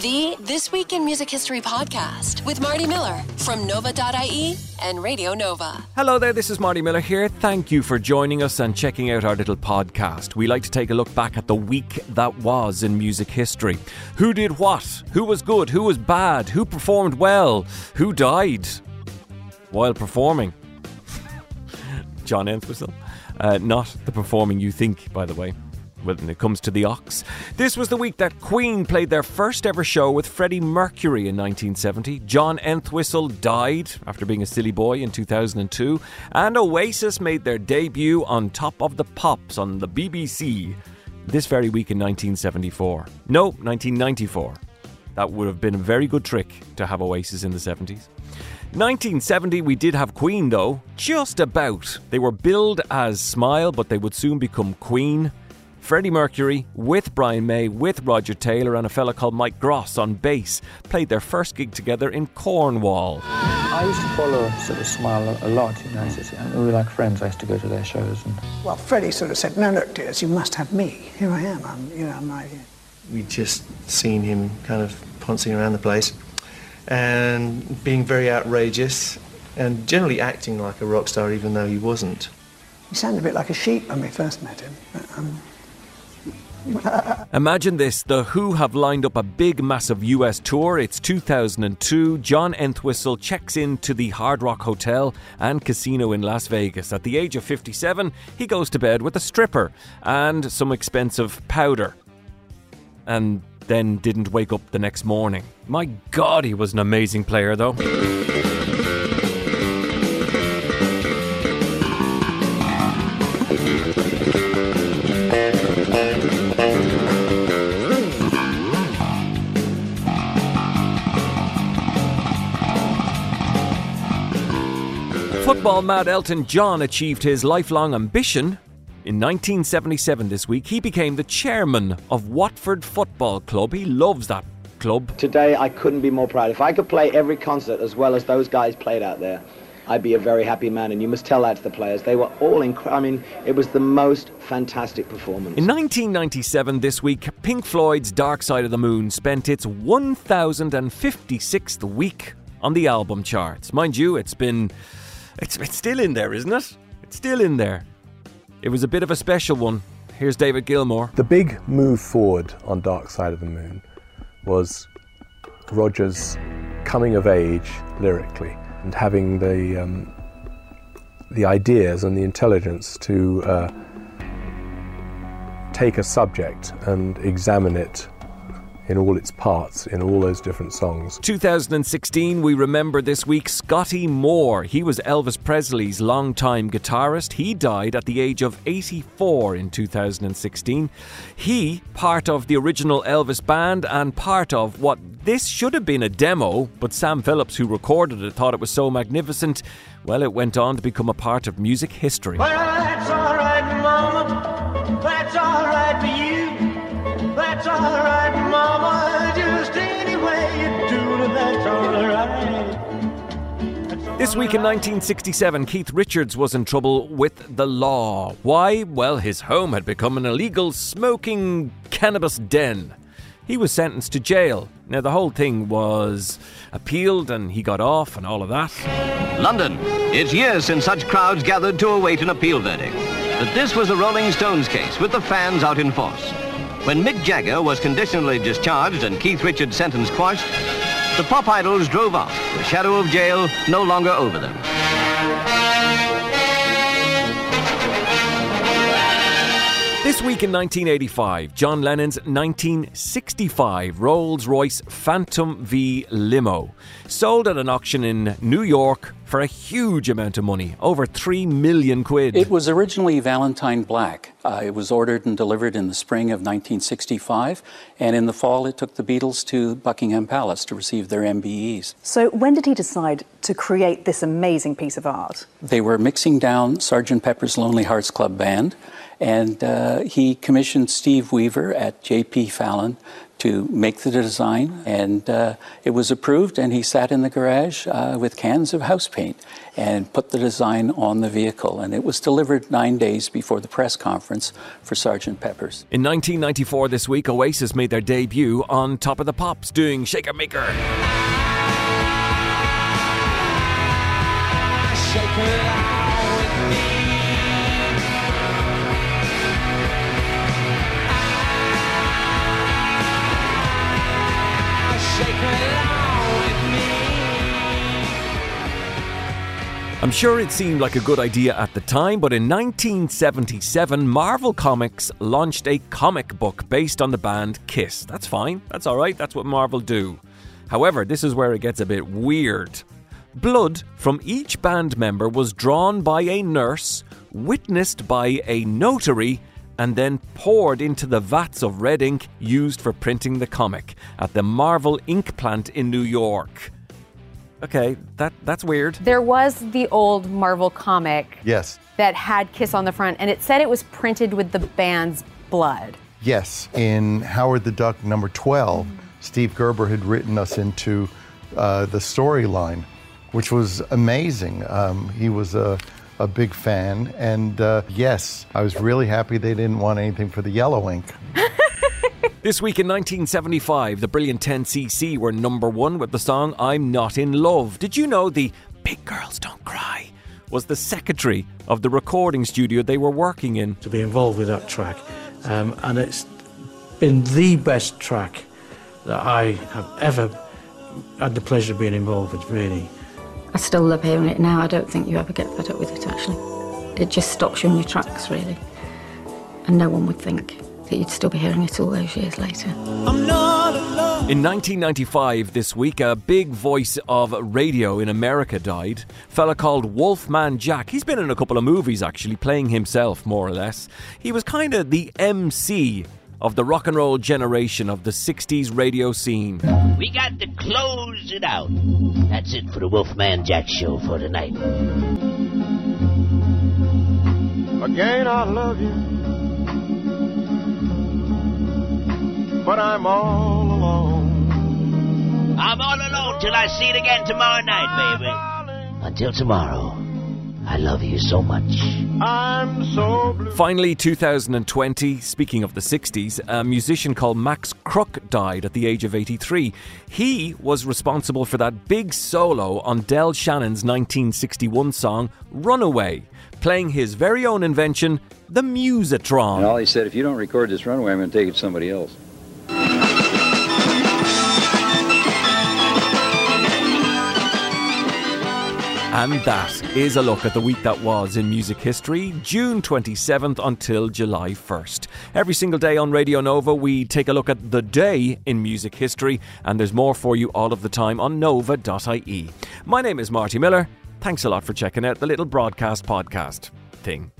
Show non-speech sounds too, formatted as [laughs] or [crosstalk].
The This Week in Music History podcast with Marty Miller from Nova.ie and Radio Nova. Hello there, this is Marty Miller here. Thank you for joining us and checking out our little podcast. We like to take a look back at the week that was in music history. Who did what? Who was good? Who was bad? Who performed well? Who died while performing? [laughs] John Entwistle. Uh, not the performing you think, by the way when it comes to the Ox. This was the week that Queen played their first ever show with Freddie Mercury in 1970. John Entwistle died after being a silly boy in 2002. And Oasis made their debut on Top of the Pops on the BBC this very week in 1974. No, 1994. That would have been a very good trick to have Oasis in the 70s. 1970, we did have Queen though, just about. They were billed as Smile, but they would soon become Queen. Freddie Mercury, with Brian May, with Roger Taylor, and a fella called Mike Grose on bass, played their first gig together in Cornwall. I used to follow sort of Smile a lot, you know. And we were like friends. I used to go to their shows. And... Well, Freddie sort of said, "No, look, dears, you must have me. Here I am. I'm, you know, I'm right here." We'd just seen him kind of pouncing around the place and being very outrageous and generally acting like a rock star, even though he wasn't. He sounded a bit like a sheep when we first met him. But, um, [laughs] Imagine this The Who have lined up a big, massive US tour. It's 2002. John Entwistle checks into the Hard Rock Hotel and Casino in Las Vegas. At the age of 57, he goes to bed with a stripper and some expensive powder. And then didn't wake up the next morning. My God, he was an amazing player, though. Football mad Elton John achieved his lifelong ambition. In 1977, this week, he became the chairman of Watford Football Club. He loves that club. Today, I couldn't be more proud. If I could play every concert as well as those guys played out there, I'd be a very happy man. And you must tell that to the players. They were all incredible. I mean, it was the most fantastic performance. In 1997, this week, Pink Floyd's Dark Side of the Moon spent its 1056th week on the album charts. Mind you, it's been it's, it's still in there, isn't it? It's still in there. It was a bit of a special one. Here's David Gilmour. The big move forward on Dark Side of the Moon was Roger's coming of age lyrically and having the um, the ideas and the intelligence to uh, take a subject and examine it in all its parts, in all those different songs. 2016, we remember this week Scotty Moore. He was Elvis Presley's longtime guitarist. He died at the age of 84 in 2016. He, part of the original Elvis band and part of what this should have been a demo, but Sam Phillips, who recorded it, thought it was so magnificent. Well, it went on to become a part of music history. This week in 1967, Keith Richards was in trouble with the law. Why? Well, his home had become an illegal smoking cannabis den. He was sentenced to jail. Now, the whole thing was appealed and he got off and all of that. London. It's years since such crowds gathered to await an appeal verdict. But this was the Rolling Stones case with the fans out in force. When Mick Jagger was conditionally discharged and Keith Richards' sentence quashed, the pop idols drove off, the shadow of jail no longer over them. This week in 1985, John Lennon's 1965 Rolls Royce Phantom V limo sold at an auction in New York for a huge amount of money, over 3 million quid. It was originally Valentine Black. Uh, it was ordered and delivered in the spring of 1965, and in the fall it took the Beatles to Buckingham Palace to receive their MBEs. So, when did he decide to create this amazing piece of art? They were mixing down Sgt. Pepper's Lonely Hearts Club Band, and uh, he commissioned Steve Weaver at J.P. Fallon to make the design, and uh, it was approved. And he sat in the garage uh, with cans of house paint and put the design on the vehicle. And it was delivered nine days before the press conference for Sergeant Pepper's. In 1994, this week, Oasis made their debut on Top of the Pops doing Shaker Maker. I'm sure it seemed like a good idea at the time, but in 1977, Marvel Comics launched a comic book based on the band Kiss. That's fine, that's alright, that's what Marvel do. However, this is where it gets a bit weird. Blood from each band member was drawn by a nurse, witnessed by a notary, and then poured into the vats of red ink used for printing the comic at the Marvel ink plant in New York. Okay, that that's weird. There was the old Marvel comic Yes. that had Kiss on the front, and it said it was printed with the band's blood. Yes. In Howard the Duck number 12, Steve Gerber had written us into uh, the storyline, which was amazing. Um, he was a, a big fan. And uh, yes, I was really happy they didn't want anything for the yellow ink. [laughs] This week in 1975, the Brilliant 10cc were number one with the song I'm Not in Love. Did you know the Big Girls Don't Cry was the secretary of the recording studio they were working in? to be involved with that track. Um, and it's been the best track that I have ever had the pleasure of being involved with, really. I still love hearing it now. I don't think you ever get fed up with it, actually. It just stops you in your tracks, really. And no one would think that you'd still be hearing it all those years later. In 1995, this week, a big voice of radio in America died. Fella called Wolfman Jack. He's been in a couple of movies, actually, playing himself, more or less. He was kind of the MC of the rock and roll generation of the 60s radio scene. We got to close it out. That's it for the Wolfman Jack show for tonight. Again, I love you. But I'm all alone. I'm all alone till I see it again tomorrow night, baby. Until tomorrow, I love you so much. I'm so blue. Finally, 2020, speaking of the 60s, a musician called Max Crook died at the age of 83. He was responsible for that big solo on Del Shannon's 1961 song Runaway, playing his very own invention, the Musitron. And all he said, if you don't record this runaway, I'm going to take it to somebody else. And that is a look at the week that was in music history, June 27th until July 1st. Every single day on Radio Nova, we take a look at the day in music history, and there's more for you all of the time on nova.ie. My name is Marty Miller. Thanks a lot for checking out the little broadcast podcast thing.